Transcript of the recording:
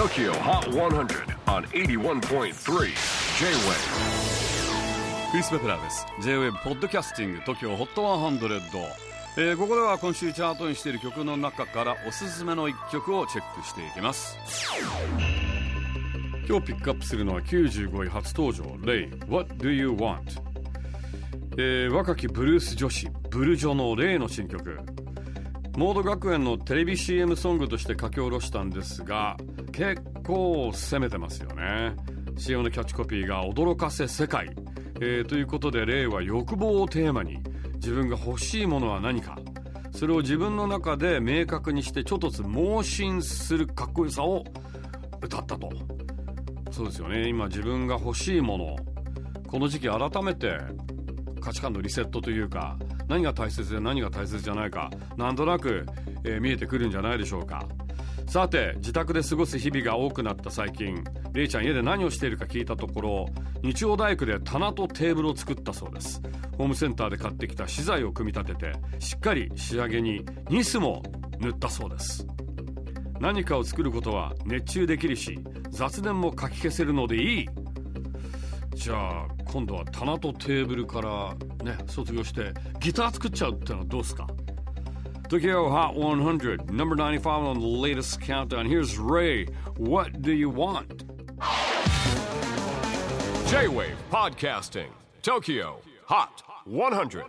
TOKYO HOT 100 on 81.3 J-WAVE クリス・ベプラーです。J-WAVE ポッドキャスティング TOKYO HOT 100、えー、ここでは今週チャートにしている曲の中からおすすめの一曲をチェックしていきます。今日ピックアップするのは95位初登場レイ What Do You Want えー、若きブルース女子ブルジョのレイの新曲。モード学園のテレビ CM ソングとして書き下ろしたんですが結構攻めてますよね。CM のキャッチコピーが「驚かせ世界」えー、ということでレイは欲望をテーマに自分が欲しいものは何か。それを自分の中で明確にしてちょっとずつ盲信するかっこよさを歌ったと。そうですよね。今自分が欲しいもの。この時期改めて価値観のリセットというか何が大切で何が大切じゃないかなんとなく、えー、見えてくるんじゃないでしょうか。さて自宅で過ごす日々が多くなった最近れいちゃん家で何をしているか聞いたところ日曜大工で棚とテーブルを作ったそうです。ホームセンターで買ってきた資材を組み立ててしっかり仕上げにニスも塗ったそうです。何かを作ることは熱中できるし雑念もかき消せるのでいい。じゃあ今度は棚とテーブルからね卒業してギター作っちゃうってのはどうですか Tokyo Hot 100 number 95 on the latest countdown here's Ray what do you want J-Wave Podcasting Tokyo Hot 100